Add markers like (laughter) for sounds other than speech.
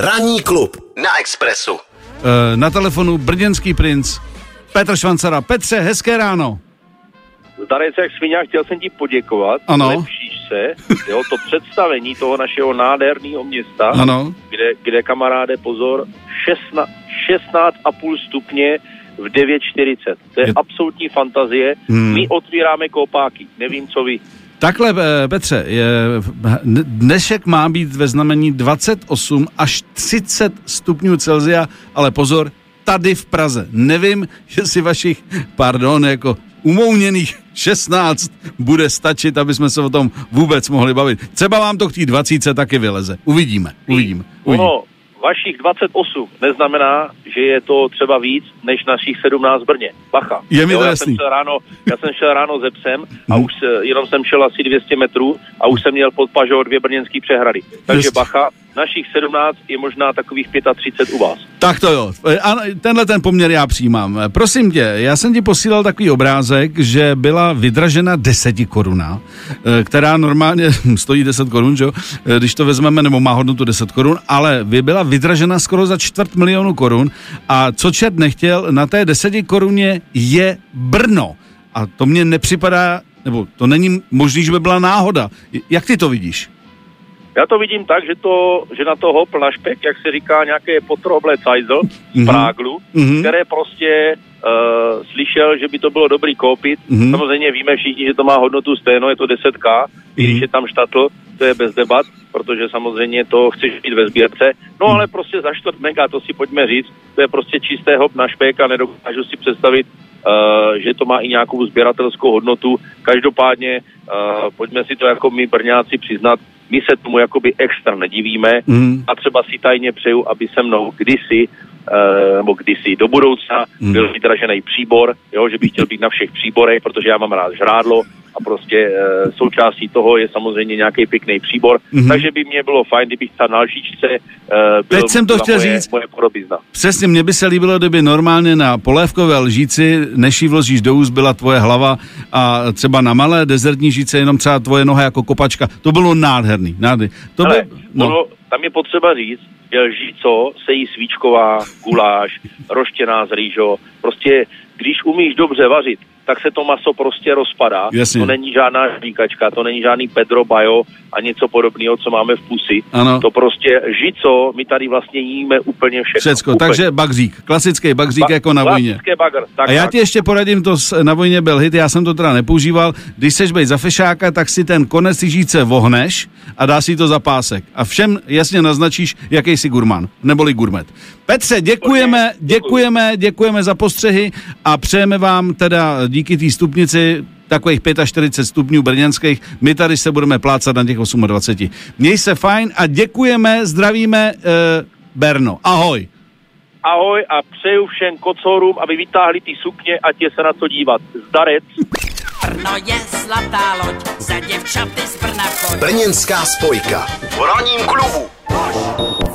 Ranní klub na Expressu. Eh, Na telefonu brněnský princ Petr Švancara. Petře, hezké ráno. Zdarec jak svině, chtěl jsem ti poděkovat. Ano. Lepšíš se, jo, to představení toho našeho nádherného města, Ano. kde, kde kamaráde, pozor, 16, 16,5 stupně v 9.40. To je, Je- absolutní fantazie. Hmm. My otvíráme koupáky. Nevím, co vy. Takhle, Petře, je, dnešek má být ve znamení 28 až 30 stupňů Celzia, ale pozor, tady v Praze. Nevím, jestli vašich, pardon, jako umouněných 16 bude stačit, aby jsme se o tom vůbec mohli bavit. Třeba vám to k té 20 taky vyleze. Uvidíme, uvidíme. uvidíme. Ono, vašich 28 neznamená, že je to třeba víc než našich 17 v Brně. Bacha. Je mi to já jasný. Jsem šel ráno, já jsem šel ráno ze psem a Hmm. už jenom jsem šel asi 200 metrů a už jsem měl pod pažou dvě brněnský přehrady. Takže Just. bacha, našich 17 je možná takových 35 u vás. Tak to jo. E, Ano, tenhle ten poměr já přijímám. E, Prosím tě, já jsem ti posílal takový obrázek, že byla vydražena 10 koruna, e, která normálně (laughs) stojí 10 korun, že když to vezmeme, nebo má hodnotu 10 korun, ale vy byla vydražena skoro za čtvrt milionu korun a co čert nechtěl, na té 10 koruně je Brno. A to mně nepřipadá, nebo to není možný, že by byla náhoda. Jak ty to vidíš? Já to vidím tak, že, to, že na to hopl na špek, jak se říká, nějaké potroble cajzl z Mhm. Práglu, Mhm. které prostě uh, slyšel, že by to bylo dobrý koupit. Mhm. Samozřejmě víme všichni, že to má hodnotu stejno, je to 10k, i když Mhm. je tam štatl, to je bez debat, protože samozřejmě to chceš mít ve sbírce. No ale prostě za čtvrt mega, to si pojďme říct, to je prostě čisté hop na špek a nedokážu si představit, že to má i nějakou sběratelskou hodnotu. Každopádně uh, pojďme si to jako my Brňáci přiznat, my se tomu jakoby extra nedivíme Mhm. a třeba si tajně přeju, aby se mnou kdysi eh, nebo kdysi do budoucna Mhm. byl vydražený příbor, jo, že bych chtěl být na všech příborech, protože já mám rád žrádlo a prostě e, součástí toho je samozřejmě nějaký pěkný příbor, Mhm. takže by mě bylo fajn, kdybych tam na lžičce e, byl, Teď jsem to chtěl moje, říct. moje podobizna. Přesně, mně by se líbilo, kdyby normálně na polévkové lžíci, než ji vložíš do úst, byla tvoje hlava a třeba na malé dezertní žíce jenom třeba tvoje noha jako kopačka. To bylo nádherný. nádherný. To Ale by, no, ono, tam je potřeba říct, že lžíco se jí svíčková, guláš, (laughs) roštěná z rýžo. Prostě, když umíš dobře vařit, tak se to maso prostě rozpadá. Jasně. To není žádná žvíkačka, to není žádný Pedro Bajo a něco podobného, co máme v pusi. Ano. To prostě žico, my tady vlastně jíme úplně všechno. všecko. Úplně. Takže bagřík. Klasický bagřík Ba- jako na vojně. bagr. Tak, A já tak. ti ještě poradím, to s- na vojně byl hit, já jsem to teda nepoužíval. Když seš bej za fešáka, tak si ten konec žíce vohneš a dá si to za pásek. A všem jasně naznačíš, jaký jsi gurman, neboli gurmet. Petře, děkujeme, děkujeme, děkujeme za postřehy a přejeme vám teda díky té stupnici takových 45 stupňů brněnských. My tady se budeme plácat na těch 28. Měj se fajn a děkujeme, zdravíme eh, Berno. Ahoj. Ahoj a přeju všem kocourům, aby vytáhli ty sukně, ať je se na co dívat. Zdarec. Brno je zlatá loď, za děvčaty z Brna. Brněnská spojka. V ranním klubu.